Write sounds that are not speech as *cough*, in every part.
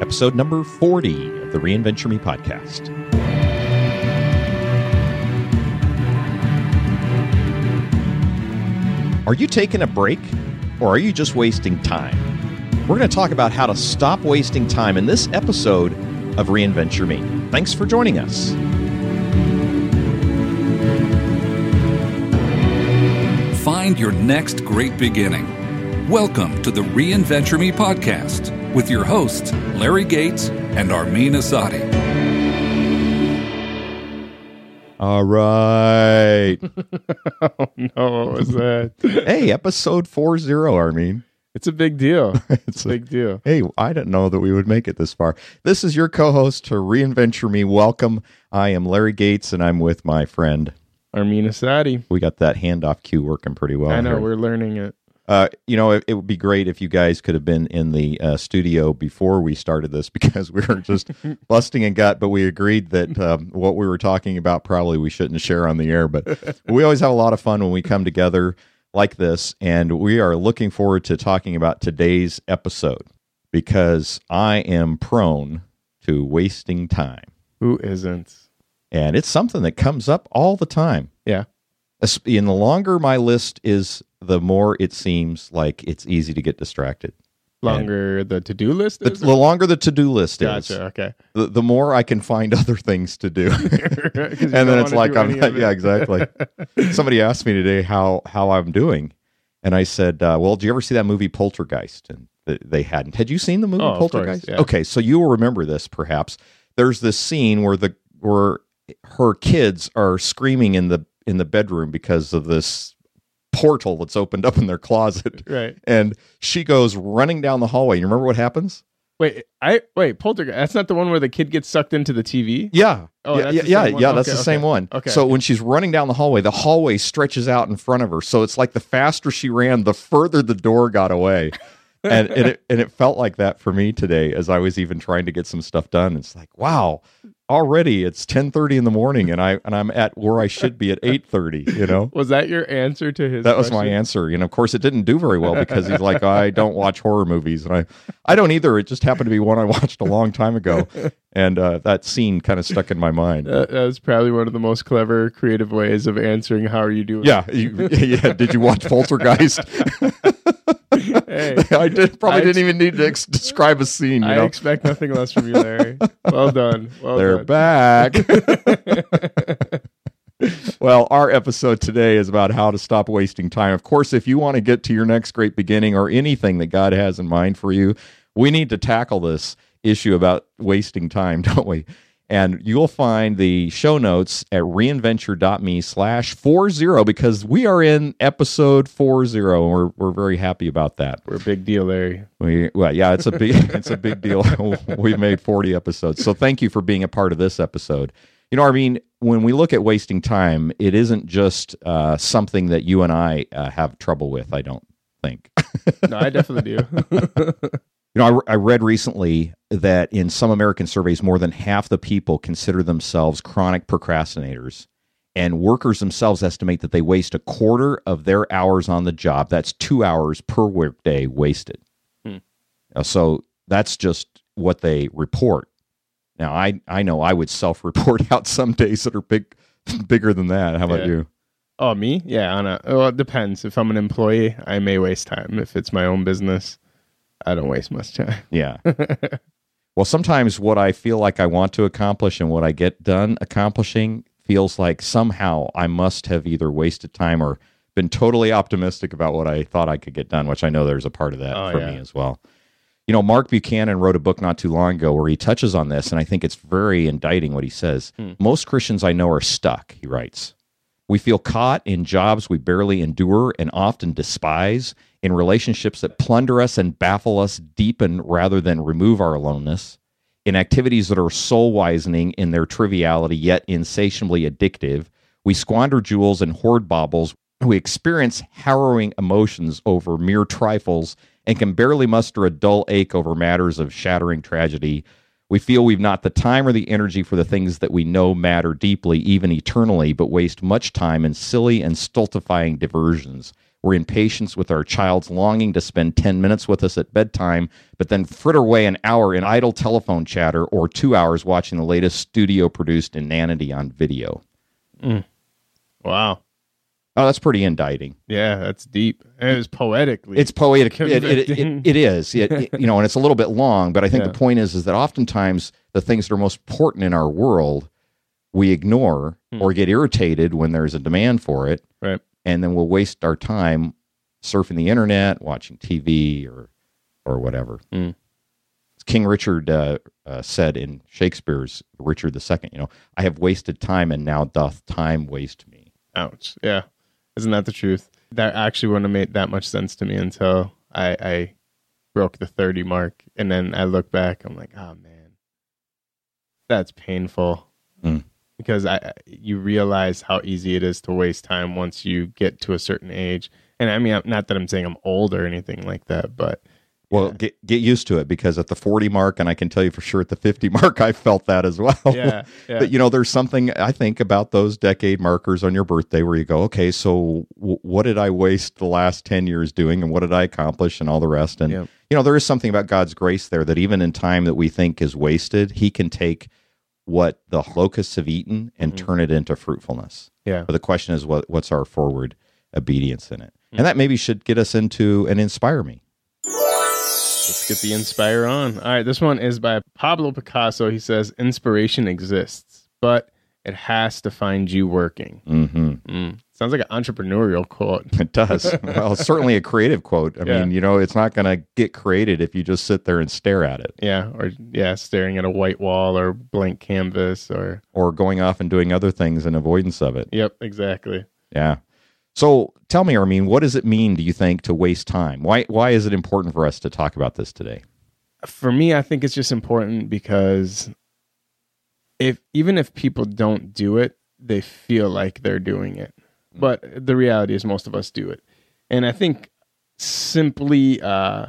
Episode number 40 of the Reinventure Me podcast. Are you taking a break or are you just wasting time? We're going to talk about how to stop wasting time in this episode of Reinventure Me. Thanks for joining us. Find your next great beginning. Welcome to the Reinventure Me podcast with your hosts, Larry Gates and Armin Asadi. All right. *laughs* oh no, what was that? *laughs* hey, episode 40, Armin. It's a big deal. It's *laughs* It's a big deal. Hey, I didn't know that we would make it this far. This is your co host to Reinventure Me. Welcome. I am Larry Gates, and I'm with my friend. Armin Asadi. We got that handoff cue working pretty well. I know, here. we're learning it. Uh, you know, it, it would be great if you guys could have been in the uh, studio before we started this *laughs* because we were just *laughs* busting and gut. But we agreed that um, what we were talking about probably we shouldn't share on the air. But we always have a lot of fun when we come together like this, and we are looking forward to talking about today's episode because I am prone to wasting time, Who isn't? and it's something that comes up all the time. Yeah. And the longer my list is, the more it seems like it's easy to get distracted. Longer the to do list The, is? the longer the to-do list is, Okay. the, the more I can find *laughs* other things to do. *laughs* *laughs* and then it's like I'm not, it. yeah, exactly. Somebody asked me today how how I'm doing, and I said, uh, "Well, did you ever see that movie Poltergeist?" And th- they hadn't. Had you seen the movie Oh, of course, Poltergeist? yeah. Okay, so you will remember this perhaps. There's this scene where the where her kids are screaming in the in the bedroom because of this portal that's opened up in their closet, *laughs* Right. and she goes running down the hallway. You remember what happens? Wait, I wait, Poltergeist. That's not the one where the kid gets sucked into the TV. Yeah. Oh, yeah, that's yeah, the yeah, one? yeah, that's Okay, the same okay. one. Okay. So when she's running down the hallway, the hallway stretches out in front of her. So it's like the faster she ran, the further the door got away. *laughs* and, and it and it felt like that for me today as I was even trying to get some stuff done. It's like, wow, already it's ten thirty in the morning and I and I'm at where I should be at eight thirty, you know? Was that your answer to his? That was my answer. And of course it didn't do very well because he's like, I don't watch horror movies. And I I don't either. It just happened to be one I watched a long time ago. And uh, that scene kind of stuck in my mind. That, that was probably one of the most clever, creative ways of answering. How are you doing? Yeah, you, *laughs* yeah. Did you watch Poltergeist? *laughs* Hey, I did. Probably I didn't even need to ex- *laughs* describe a scene. You I know, expect nothing less from you, Larry. Well done. Well they're done. back. *laughs* *laughs* well, our episode today is about how to stop wasting time. Of course, if you want to get to your next great beginning or anything that God has in mind for you, we need to tackle this issue about wasting time, don't we? And you'll find the show notes at reinventure.me slash 40 because we are in episode 40 and we're, we're very happy about that. We're a big deal, Larry. We, well, yeah, it's a big, *laughs* it's a big deal. *laughs* We've made 40 episodes. So thank you for being a part of this episode. You know, I mean, when we look at wasting time, it isn't just uh, something that you and I uh, have trouble with, I don't think. No, I definitely do. *laughs* You know, I, I read recently that in some American surveys, more than half the people consider themselves chronic procrastinators. And workers themselves estimate that they waste a quarter of their hours on the job. That's two hours per workday wasted. Hmm. So that's just what they report. Now, I, I know I would self report *laughs* out some days that are big, bigger than that. How about Yeah. you? oh, me? Yeah. On a, well, it depends. If I'm an employee, I may waste time. If it's my own business, I don't waste much time. *laughs* Yeah. well, sometimes what I feel like I want to accomplish and what I get done accomplishing feels like somehow I must have either wasted time or been totally optimistic about what I thought I could get done, which I know there's a part of that Oh, for yeah. me as well. You know, Mark Buchanan wrote a book not too long ago where he touches on this, and I think it's very indicting what he says. Hmm. Most Christians I know are stuck, he writes. We feel caught in jobs we barely endure and often despise, in relationships that plunder us and baffle us, deepen rather than remove our aloneness, in activities that are soul wisening in their triviality yet insatiably addictive. We squander jewels and hoard baubles. We experience harrowing emotions over mere trifles and can barely muster a dull ache over matters of shattering tragedy. We feel we've not the time or the energy for the things that we know matter deeply, even eternally, but waste much time in silly and stultifying diversions. We're impatient with our child's longing to spend 10 minutes with us at bedtime, but then fritter away an hour in idle telephone chatter or two hours watching the latest studio produced inanity on video. Wow. Oh, that's pretty indicting. Yeah, that's deep. And it was poetically. It's poetic. It, it, it, it is. You know, and it's a little bit long, but I think Yeah. the point is, is that oftentimes the things that are most important in our world we ignore Hmm. or get irritated when there's a demand for it, right. And then we'll waste our time surfing the internet, watching TV, or or whatever. Hmm. King Richard uh, uh, said in Shakespeare's Richard II, you know, I have wasted time, and now doth time waste me. Ouch. Yeah. Isn't that the truth? That actually wouldn't have made that much sense to me until I, I broke the 30 mark. And then I look back, I'm like, oh man, that's painful. Mm. Because I, you realize how easy it is to waste time once you get to a certain age. And I mean, not that I'm saying I'm old or anything like that, but Well, get get used to it because at the 40 mark, and I can tell you for sure at the 50 *laughs* mark, I felt that as well. yeah, *laughs* yeah. But you know, there's something I think about those decade markers on your birthday where you go, okay, so w- what did I waste the last 10 years doing, and what did I accomplish, and all the rest. And Yep. you know, there is something about God's grace there that even in time that we think is wasted, He can take what the locusts have eaten and mm-hmm. turn it into fruitfulness. yeah. But the question is, what what's our forward obedience in it? And mm. that maybe should get us into and inspire me. Let's get the inspire on. All right, this one is by Pablo Picasso. He says, Inspiration exists, but it has to find you working. hmm Mm. Sounds like an entrepreneurial quote. *laughs* It does. well, certainly a creative quote. I Yeah. mean, you know, it's not going to get created if you just sit there and stare at it Yeah, or yeah, staring at a white wall or blank canvas or or going off and doing other things in avoidance of it. Yep, exactly. Yeah. So tell me, Armin, what does it mean, do you think, to waste time? Why, why is it important for us to talk about this today? For me, I think it's just important because if even if people don't do it, they feel like they're doing it. But the reality is most of us do it. And I think simply uh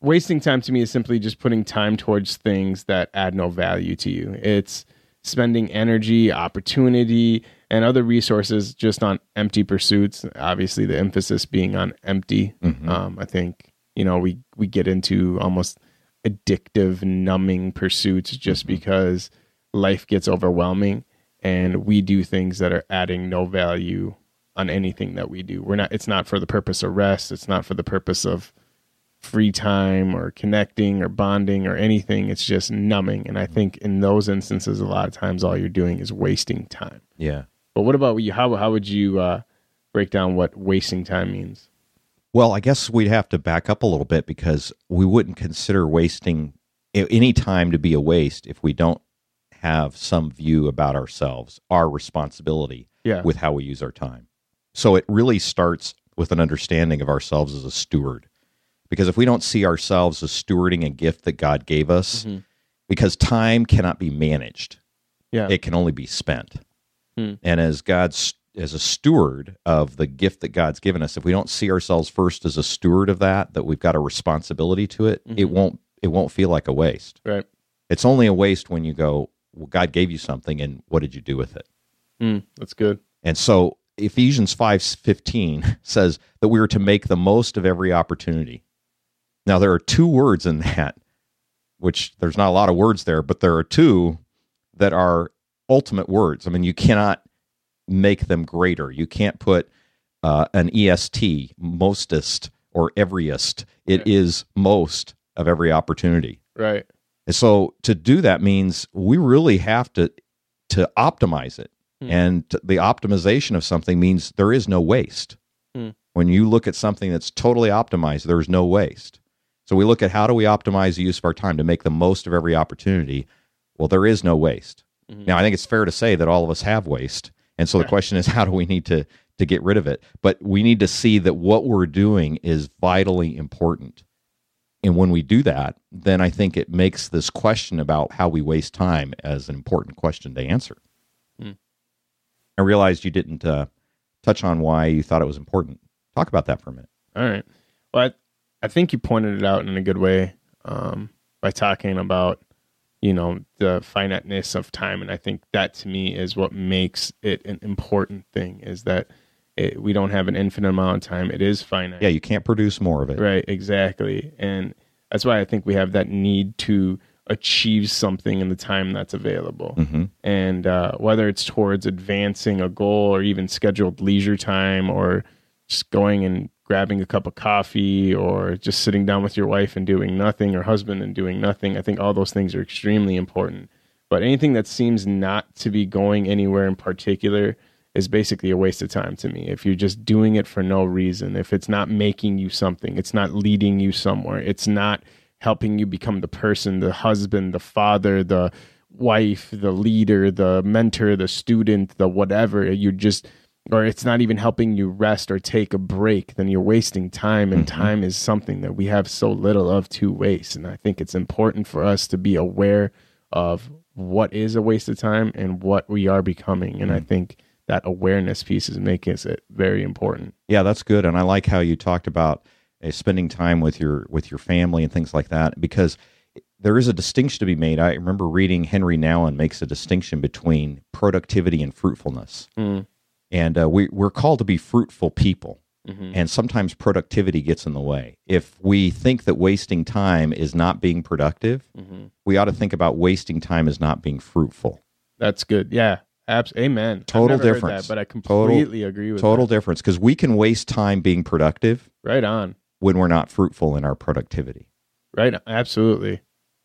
wasting time to me is simply just putting time towards things that add no value to you. It's spending energy, opportunity, and other resources just on empty pursuits. Obviously, the emphasis being on empty. Um, I think you know we we get into almost addictive, numbing pursuits just because life gets overwhelming, and we do things that are adding no value on anything that we do. We're not. It's not for the purpose of rest. It's not for the purpose of free time or connecting or bonding or anything. It's just numbing. And I think in those instances, a lot of times all you're doing is wasting time. Yeah. But what about you? How how would you uh, break down what wasting time means? Well, I guess we'd have to back up a little bit because we wouldn't consider wasting any time to be a waste if we don't have some view about ourselves, our responsibility Yeah. with how we use our time. So it really starts with an understanding of ourselves as a steward. Because if we don't see ourselves as stewarding a gift that God gave us, because time cannot be managed, Yeah. it can only be spent. Hmm. And as God's as a steward of the gift that God's given us, if we don't see ourselves first as a steward of that, that we've got a responsibility to it, it won't it won't feel like a waste. right. It's only a waste when you go, well, God gave you something, and what did you do with it? Mm, that's good. And so Ephesians five fifteen *laughs* says that we are to make the most of every opportunity. Now there are two words in that, which there's not a lot of words there, but there are two that are ultimate words. I mean, you cannot make them greater. You can't put uh, an est, mostest, or everyest. It is most of every opportunity. Right. And so to do that means we really have to to optimize it. Hmm. And the optimization of something means there is no waste. Hmm. When you look at something that's totally optimized, there's no waste. So we look at how do we optimize the use of our time to make the most of every opportunity. Well, there is no waste. Mhm. Now, I think it's fair to say that all of us have waste, And so the question is, *laughs* how do we need to to get rid of it? But we need to see that what we're doing is vitally important. And when we do that, then I think it makes this question about how we waste time as an important question to answer. Hmm. I realized you didn't uh, touch on why you thought it was important. Talk about that for a minute. All right. Well, I, I think you pointed it out in a good way um, by talking about, you know, the finiteness of time, and I think that to me is what makes it an important thing. Is that it, we don't have an infinite amount of time; it is finite. Yeah, you can't produce more of it. Right. Exactly. And that's why I think we have that need to achieve something in the time that's available. hmm And uh, whether it's towards advancing a goal or even scheduled leisure time or just going and grabbing a cup of coffee or just sitting down with your wife and doing nothing or husband and doing nothing, I think all those things are extremely important. But anything that seems not to be going anywhere in particular is basically a waste of time to me. If you're just doing it for no reason, if it's not making you something, it's not leading you somewhere, it's not helping you become the person, the husband, the father, the wife, the leader, the mentor, the student, the whatever, you just or it's not even helping you rest or take a break, then you're wasting time and mm-hmm. time is something that we have so little of to waste. And I think it's important for us to be aware of what is a waste of time and what we are becoming. And I mm. think that awareness piece is making it very important. Yeah, that's good, and I like how you talked about uh, spending time with your with your family and things like that because there is a distinction to be made. I remember reading Henri Nouwen makes a distinction between productivity and fruitfulness, Mm. and uh, we we're called to be fruitful people. Mhm. And sometimes productivity gets in the way. If we think that wasting time is not being productive, Mhm. we ought to think about wasting time as not being fruitful. That's good. Yeah. Abs- Amen. Total difference. that, but I Total- completely agree with Total that. difference because we can waste time being productive Right on. when we're not fruitful in our productivity. Right. Absolutely.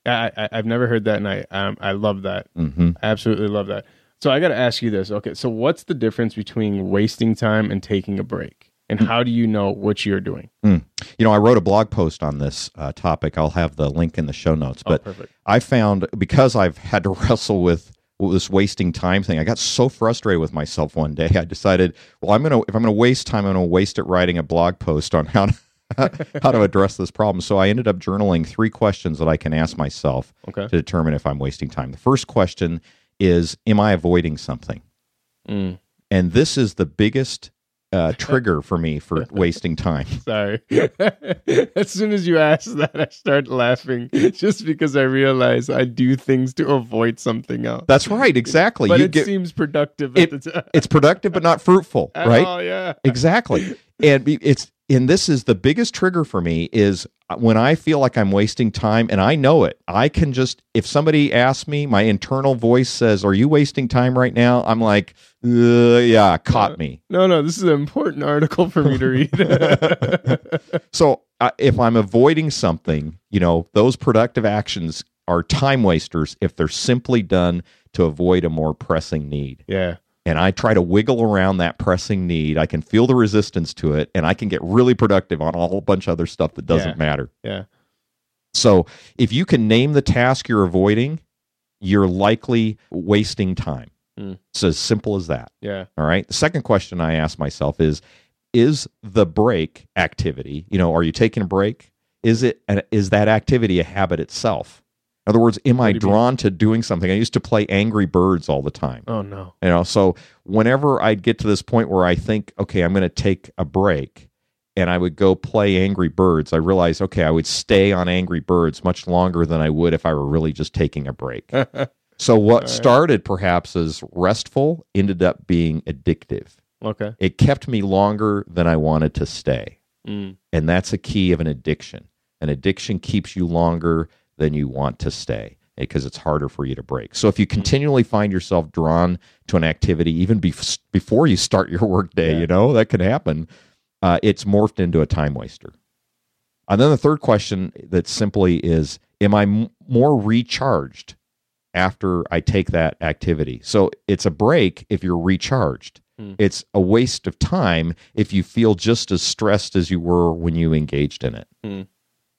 I, I I've never heard that, and I um, I love that. hmm I absolutely love that. So I got to ask you this. Okay, so what's the difference between wasting time and taking a break, and how do you know what you're doing? You know, I wrote a blog post on this uh, topic. I'll have the link in the show notes. But oh. I found because I've had to *laughs* wrestle with this wasting time thing, I got so frustrated with myself one day. I decided, well, I'm gonna if I'm gonna waste time, I'm gonna waste it writing a blog post on how to *laughs* how to address this problem. So I ended up journaling three questions that I can ask myself Okay. to determine if I'm wasting time. The first question is, am I avoiding something? Mm, And this is the biggest uh, trigger for me for *laughs* wasting time. sorry. *laughs* as soon as you asked that, I start laughing just because I realize I do things to avoid something else. That's right, exactly. but You it get- seems productive It- the time. it's productive but not fruitful, *laughs* right? all, yeah. exactly and it's and this is the biggest trigger for me is when i feel like i'm wasting time and i know it i can just if somebody asks me my internal voice says are you wasting time right now i'm like uh, yeah caught me No, no, this is an important article for me to read. *laughs* *laughs* so uh, if i'm avoiding something you know those productive actions are time wasters if they're simply done to avoid a more pressing need yeah. And I try to wiggle around that pressing need, I can feel the resistance to it, and I can get really productive on a whole bunch of other stuff that doesn't Yeah. matter. Yeah. So if you can name the task you're avoiding, you're likely wasting time. Hmm. It's as simple as that. Yeah. All right. The second question I ask myself is Is the break activity, you know, are you taking a break? Is it is that activity a habit itself? In other words, am I you mean? drawn to doing something? I used to play Angry Birds all the time. Oh no. You know, so whenever I'd get to this point where I think, okay, I'm going to take a break and I would go play Angry Birds, I realized, okay, I would stay on Angry Birds much longer than I would if I were really just taking a break. *laughs* so what right. started perhaps as restful ended up being addictive. okay. It kept me longer than I wanted to stay. Mm. And that's a key of an addiction. An addiction keeps you longer than you want to stay because it's harder for you to break. So if you continually find yourself drawn to an activity, even bef- before you start your *laughs* workday, Yeah. you know, that could happen, uh, it's morphed into a time waster. And then the third question that simply is Am I m- more recharged after I take that activity? So it's a break if you're recharged. Hmm. It's a waste of time if you feel just as stressed as you were when you engaged in it. Hmm.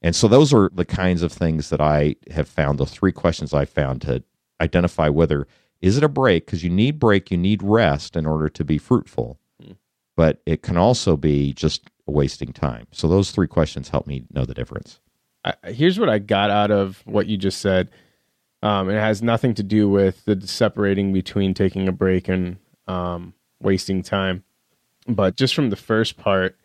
And so those are the kinds of things that I have found, the three questions I found to identify whether is it a break? Because you need break, you need rest in order to be fruitful. But it can also be just wasting time. So those three questions help me know the difference. I, here's what I got out of what you just said. Um, it has nothing to do with the separating between taking a break and um, wasting time. But just from the first part,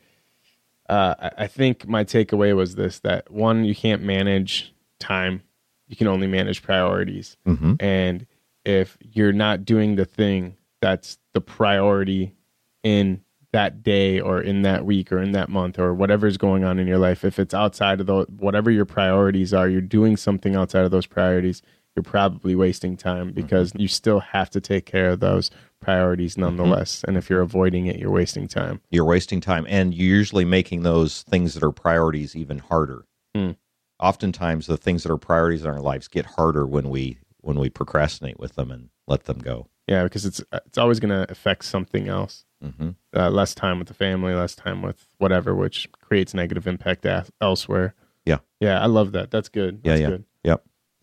uh, I, think my takeaway was this that one, you can't manage time, you can only manage priorities. Mm-hmm. And if you're not doing the thing that's the priority in that day or in that week or in that month or whatever's going on in your life, if it's outside of the whatever your priorities are, you're doing something outside of those priorities, you're probably wasting time because you still have to take care of those priorities nonetheless. And if you're avoiding it, you're wasting time. You're wasting time, and you're usually making those things that are priorities even harder. Hmm. Oftentimes, the things that are priorities in our lives get harder when we when we procrastinate with them and let them go. Yeah, because it's it's always going to affect something else. hmm Uh, less time with the family, less time with whatever, which creates negative impact a- elsewhere. Yeah. Yeah, I love that. That's good. Yeah, yeah. good.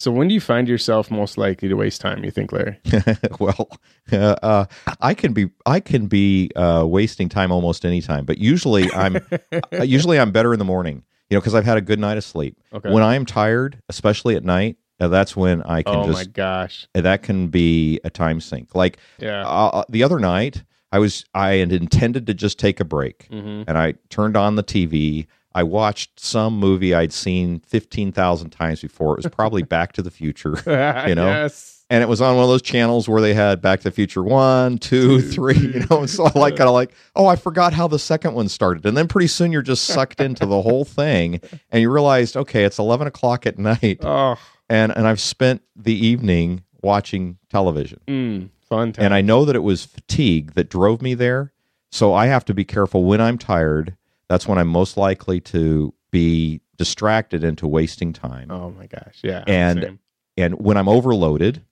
So when do you find yourself most likely to waste time, you think, Larry? *laughs* well, uh, uh, I can be I can be uh, wasting time almost any time, but usually I'm *laughs* uh, usually I'm better in the morning. You know, because I've had a good night of sleep. Okay. When I am tired, especially at night, uh, that's when I can oh my gosh. that can be a time sink. Like Yeah. uh, the other night, I was I had intended to just take a break, hmm and I turned on the TV. I watched some movie I'd seen fifteen thousand times before. It was probably *laughs* Back to the Future, *laughs* you know? Yes. and it was on one of those channels where they had Back to the Future one, two, three. You know, and so I like kind of like, *laughs* oh, I forgot how the second one started, and then pretty soon you're just sucked into the whole thing, and you realized, okay, it's eleven o'clock at night, Oh, and and I've spent the evening watching television. mm, fun time. And I know that it was fatigue that drove me there. So I have to be careful when I'm tired. That's when I'm most likely to be distracted into wasting time. oh my gosh. Yeah. And- same. And when I'm overloaded,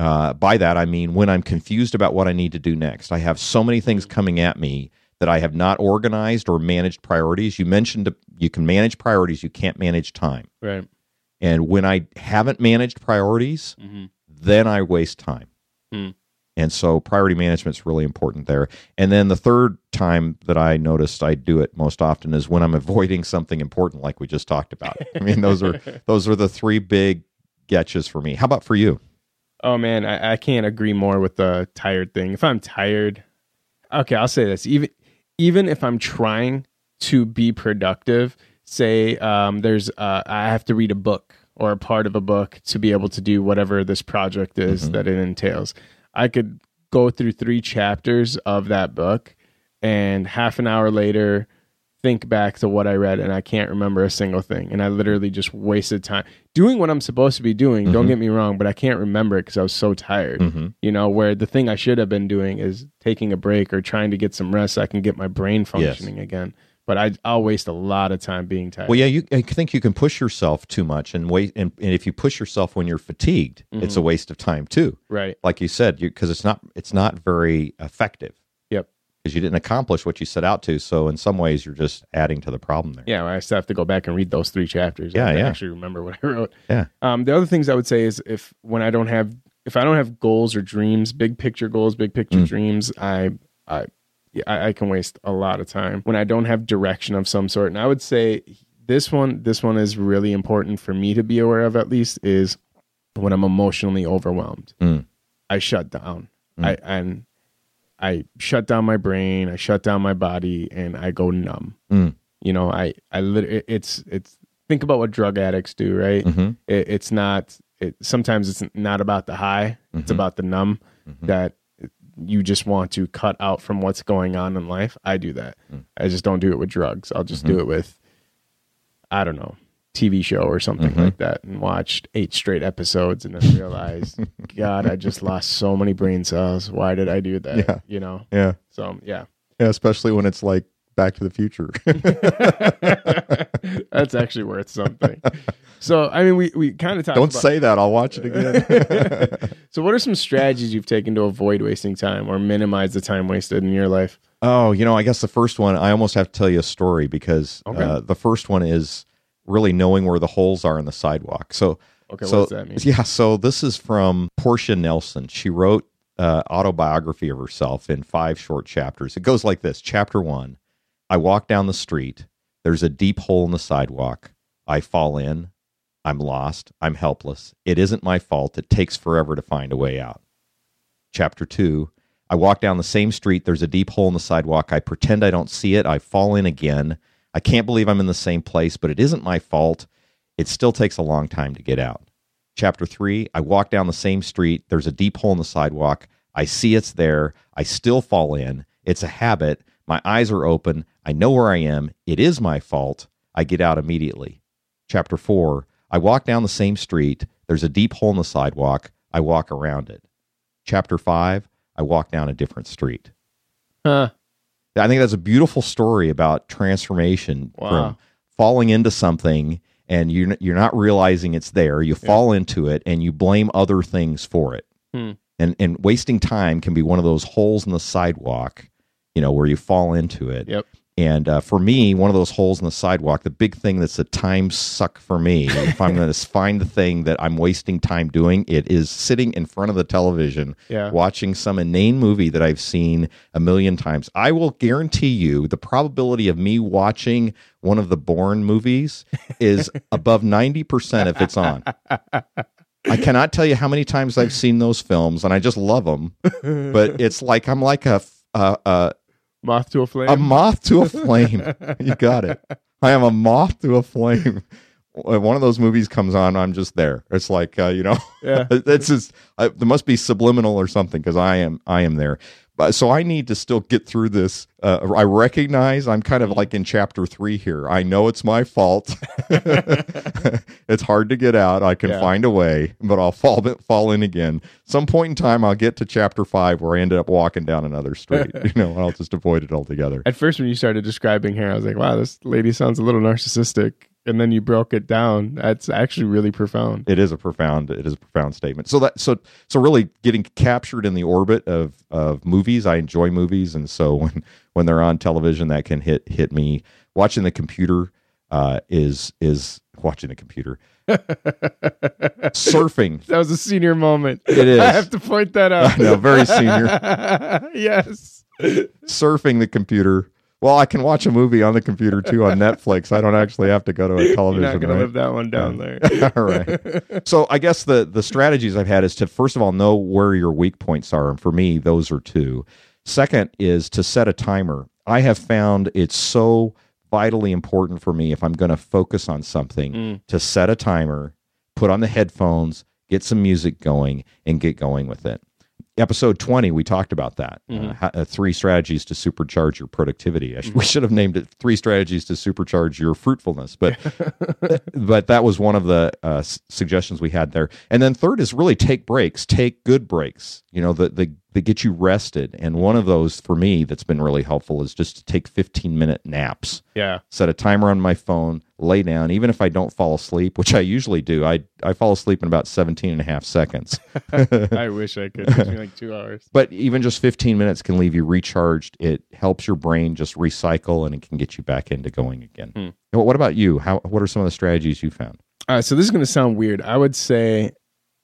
uh, by that I mean when I'm confused about what I need to do next. I have so many things coming at me that I have not organized or managed priorities. You mentioned you can manage priorities, you can't manage time. right. And when I haven't managed priorities, hmm then I waste time. Hmm. And so priority management is really important there. And then the third time that I noticed I do it most often is when I'm avoiding something important like we just talked about. I mean those are *laughs* those are the three big getches for me. How about for you? Oh man, I, I can't agree more with the tired thing. If I'm tired, okay, I'll say this. Even even if I'm trying to be productive, say um, there's uh, I have to read a book or a part of a book to be able to do whatever this project is Mhm. that it entails. I could go through three chapters of that book, and half an hour later think back to what I read and I can't remember a single thing. And I literally just wasted time doing what I'm supposed to be doing. Don't Mhm. get me wrong, but I can't remember it because I was so tired. Mm-hmm. You know, where the thing I should have been doing is taking a break or trying to get some rest so I can get my brain functioning again. But I, I'll waste a lot of time being tired. Well, yeah, you I think you can push yourself too much and wait and, and if you push yourself when you're fatigued, it's a waste of time too. Right. Like you said, because it's not it's not very effective. Yep. Because you didn't accomplish what you set out to. So in some ways you're just adding to the problem there. Yeah, I still have to go back and read those three chapters. Yeah, I yeah. actually remember what I wrote. Yeah. Um, the other things I would say is if when I don't have if I don't have goals or dreams, big picture goals, big picture Mm. dreams, I I I, I can waste a lot of time when I don't have direction of some sort. And I would say this one this one is really important for me to be aware of at least is when I'm emotionally overwhelmed. Mm. I shut down. Mm. I and I shut down my brain, I shut down my body, and I go numb. Mm. You know, I I lit- it's it's think about what drug addicts do, right? Mm-hmm. It, it's not. It sometimes it's not about the high; it's Mhm. about the numb Mhm. that you just want to cut out from what's going on in life. I do that. Mm. I just don't do it with drugs. I'll just Mm-hmm. do it with, I don't know, TV show or something Mhm. like that, and watched eight straight episodes, and then realized, *laughs* God, I just lost so many brain cells. Why did I do that? Yeah. You know. Yeah. So yeah, Yeah, especially when it's like Back to the Future. *laughs* that's actually worth something. So I mean, we we kind of talked. Don't about, say that. I'll watch it again. *laughs* so, what are some strategies you've taken to avoid wasting time or minimize the time wasted in your life? oh, you know, I guess the first one, I almost have to tell you a story because Okay. uh, the first one is really knowing where the holes are in the sidewalk. So Okay, so what does that mean? *laughs* yeah, so this is from Portia Nelson. She wrote uh, autobiography of herself in five short chapters. It goes like this: Chapter one: I walk down the street. There's a deep hole in the sidewalk. I fall in. I'm lost. I'm helpless. It isn't my fault. It takes forever to find a way out. Chapter two: I walk down the same street. There's a deep hole in the sidewalk. I pretend I don't see it. I fall in again. I can't believe I'm in the same place, but it isn't my fault. It still takes a long time to get out. Chapter three, I walk down the same street. There's a deep hole in the sidewalk. I see it's there. I still fall in. It's a habit. My eyes are open. I know where I am. It is my fault. I get out immediately. Chapter four, I walk down the same street. There's a deep hole in the sidewalk. I walk around it. Chapter five, I walk down a different street. Huh. I think that's a beautiful story about transformation Wow. from falling into something and you're you're not realizing it's there. You fall into it and you blame other things for it. Hmm. And and wasting time can be one of those holes in the sidewalk, you know, where you fall into it. Yep. And uh, for me, one of those holes in the sidewalk, the big thing that's a time suck for me, if I'm going *laughs* to find the thing that I'm wasting time doing, it is sitting in front of the television Yeah. watching some inane movie that I've seen a million times. I will guarantee you the probability of me watching one of the Bourne movies is *laughs* above 90% if it's on. *laughs* I cannot tell you how many times I've seen those films and I just love them, but it's like I'm like a Moth to a flame. a moth to a flame. you got it. I am a moth to a flame. When one of those movies comes on, I'm just there. It's like uh, you know, Yeah. *laughs* it's just I, there must be subliminal or something because I am I am there. But so I need to still get through this. Uh, I recognize I'm kind of like in chapter three here. I know it's my fault. *laughs* it's hard to get out. I can Yeah. find a way, but I'll fall fall in again. Some point in time, I'll get to chapter five where I ended up walking down another street. *laughs* you know, and I'll just avoid it altogether. At first, when you started describing her, I was like, wow, this lady sounds a little narcissistic. And then you broke it down. That's actually really profound. it is a profound it is a profound statement so that so so really getting captured in the orbit of of movies i enjoy movies and so *laughs* when when they're on television that can hit hit me watching the computer uh is is watching the computer surfing *laughs* That was a senior moment. It is. I have to point that out. no very senior *laughs* yes. surfing the computer well i can watch a movie on the computer too on netflix i don't actually have to go to a You're television not going right? to live that one down there. *laughs* All right. So I guess the the strategies I've had is to first of all know where your weak points are, and for me, those are two. Second is to set a timer. I have found it's so vitally important for me if I'm going to focus on something Mm. to set a timer, put on the headphones, get some music going, and get going with it. Episode 20, we talked about that. Uh, how- uh, three strategies to supercharge your productivity. I sh- We should have named it Three Strategies to Supercharge Your Fruitfulness. But *laughs* but that was one of the uh, s- suggestions we had there. And then third is really take breaks, take good breaks. You know, that the, that get you rested. And one of those for me that's been really helpful is just to take 15 minute naps. Yeah. Set a timer on my phone, lay down, even if I don't fall asleep, which I usually do. I I fall asleep in about 17 and a half seconds. *laughs* I *laughs* wish I could. It like two hours. But even just 15 minutes can leave you recharged. It helps your brain just recycle and it can get you back into going again. Hmm. What about you? How what are some of the strategies you found? All right, so this is going to sound weird. I would say,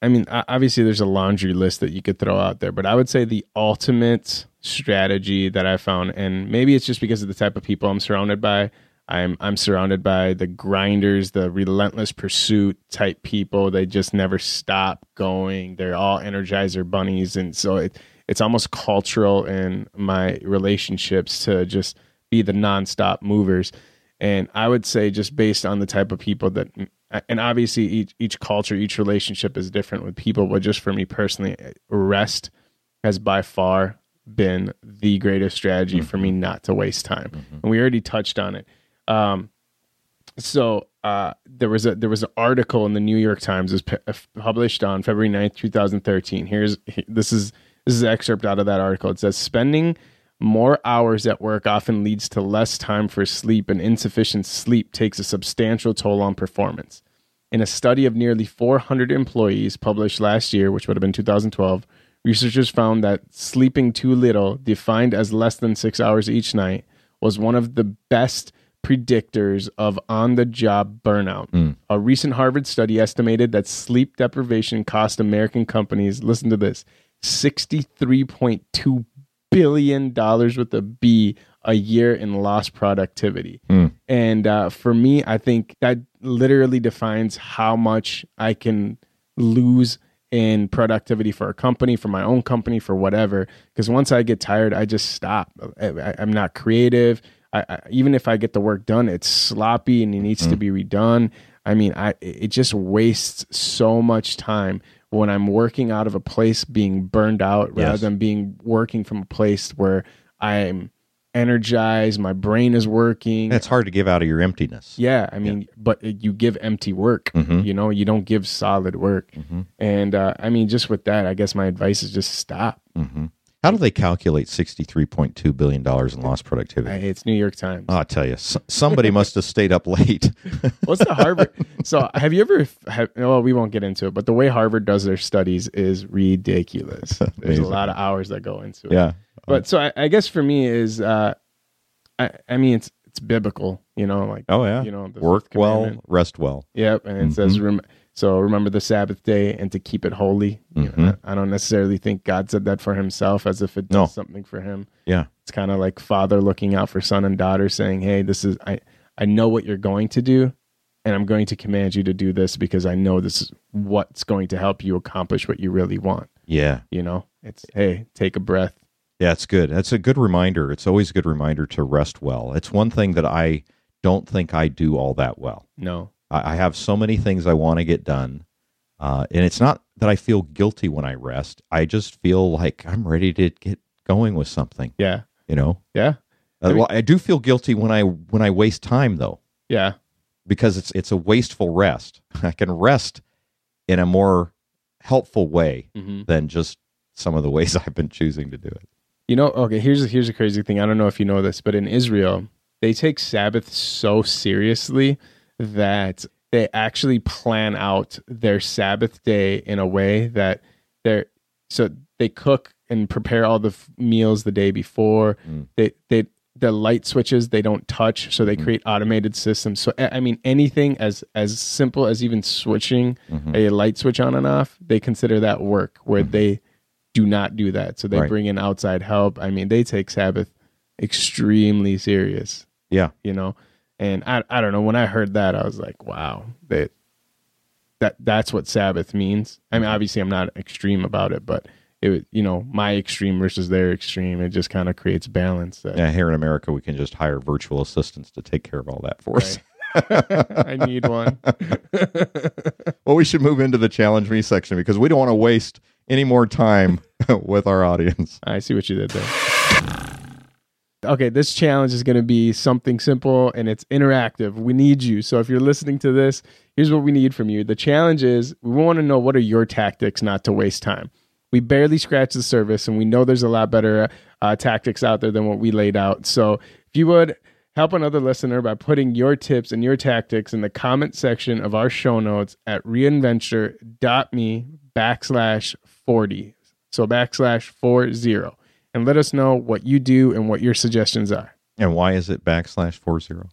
I mean, obviously there's a laundry list that you could throw out there, but I would say the ultimate strategy that I found, and maybe it's just because of the type of people I'm surrounded by. I'm I'm surrounded by the grinders, the relentless pursuit type people. They just never stop going. They're all energizer bunnies, and so it, it's almost cultural in my relationships to just be the nonstop movers. And I would say just based on the type of people that, and obviously each each culture, each relationship is different with people, but just for me personally, rest has by far been the greatest strategy for me not to waste time. And we already touched on it. Um, so uh, there was a there was an article in the New York Times was pu- uh, published on February 9th, 2013. Here's this is this is an excerpt out of that article. It says spending more hours at work often leads to less time for sleep and insufficient sleep takes a substantial toll on performance. In a study of nearly 400 employees published last year, which would have been 2012, researchers found that sleeping too little, defined as less than 6 hours each night, was one of the best predictors of on the job burnout. Hmm. A recent Harvard study estimated that sleep deprivation cost American companies, listen to this, $63.2 billion dollars with a B a year in lost productivity. And uh, for me, I think that literally defines how much I can lose in productivity for a company, for my own company, for whatever. Because once I get tired, I just stop. I, I'm not creative. I, I, even if I get the work done, it's sloppy and it needs to be redone. I mean, I it just wastes so much time when I'm working out of a place being burned out rather Yes. than being working from a place where I'm energized, my brain is working. It's hard to give out of your emptiness. Yeah, I mean, but you give empty work. Mhm. You know, you don't give solid work. Mhm. And uh, I mean, just with that, I guess my advice is just stop. hmm How do they calculate $63.2 billion in lost productivity? it's New York Times. I'll tell you, somebody *laughs* must have stayed up late. *laughs* What's the Harvard? so have you ever? Have, well, we won't get into it, but the way Harvard does their studies is ridiculous. *laughs* There's a lot of hours that go into it. yeah. But so I, I guess for me is, uh, I, I mean, it's it's biblical. You know, like Oh, yeah. you know, the Work well, rest well. Yep, and it says rem- so. Remember the Sabbath day and to keep it holy. Mhm. I, I don't necessarily think God said that for Himself, as if it does No. something for Him. Yeah. It's kind of like father looking out for son and daughter, saying, "Hey, this is I. I know what you're going to do, and I'm going to command you to do this because I know this is what's going to help you accomplish what you really want." Yeah. You know, it's hey, take a breath. Yeah, it's good. That's a good reminder. It's always a good reminder to rest well. It's one thing that I don't think I do all that well. No, I, I have so many things I want to get done. Uh, and it's not that I feel guilty when I rest. I just feel like I'm ready to get going with something, yeah, you know? yeah, Uh, mean- well, I do feel guilty when I when I waste time though, yeah, because it's it's a wasteful rest. *laughs* I can rest in a more helpful way hmm than just some of the ways *laughs* I've been choosing to do it. You know, okay, here's here's a crazy thing. I don't know if you know this, but in Israel, they take Sabbath so seriously that they actually plan out their Sabbath day in a way that they're so they cook and prepare all the f- meals the day before. Mm. They they the light switches they don't touch, so they create automated systems. So I mean, anything as as simple as even switching Mhm. a light switch on and off, they consider that work. Where they do not do that, so they Right. bring in outside help. I mean, they take Sabbath extremely serious. Yeah. You know, and I I don't know. When I heard that, I was like, wow, that that that's what Sabbath means. I mean, obviously, I'm not extreme about it, but it you know my extreme versus their extreme. It just kind of creates balance. That, Yeah, here in America, we can just hire virtual assistants to take care of all that for us. I need one. *laughs* Well, we should move into the challenge me section because we don't want to waste any more time *laughs* with our audience. I see what you did there. Okay, this challenge is going to be something simple and it's interactive. We need you. So if you're listening to this, here's what we need from you. The challenge is we want to know what are your tactics not to waste time. We barely scratched the surface and we know there's a lot better uh, tactics out there than what we laid out. So if you would help another listener by putting your tips and your tactics in the comment section of our show notes at reinventure.me backslash 40. So backslash 40 and let us know what you do and what your suggestions are And why is it backslash four zero?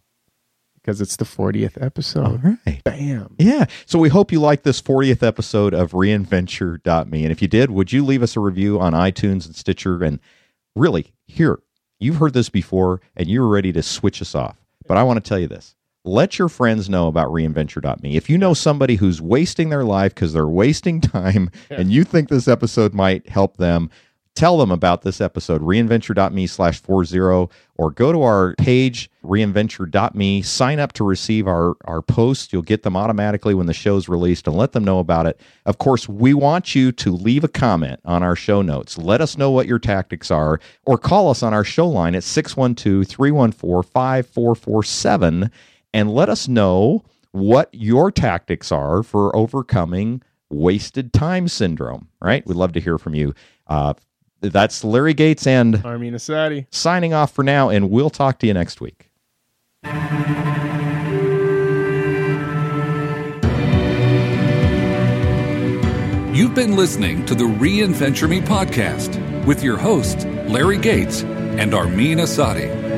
because it's the 40th episode. All right. Bam. Yeah. So we hope you liked this 40th episode of reinventure.me. And if you did, would you leave us a review on iTunes and Stitcher? And really, here, you've heard this before and you're ready to switch us off. But I want to tell you this. Let your friends know about reinventure.me. If you know somebody who's wasting their life because they're wasting *laughs* time and you think this episode might help them, tell them about this episode, reinventure.me slash 40, or go to our page, reinventure.me, sign up to receive our, our posts. You'll get them automatically when the show's released and let them know about it. Of course, we want you to leave a comment on our show notes. Let us know what your tactics are, or call us on our show line at 612 314 5447 and let us know what your tactics are for overcoming wasted time syndrome, right? We'd love to hear from you. Uh, that's Larry Gates and Armin Asadi. signing off for now, and we'll talk to you next week. You've been listening to the Reinventure Me podcast with your hosts, Larry Gates and Armin Asadi.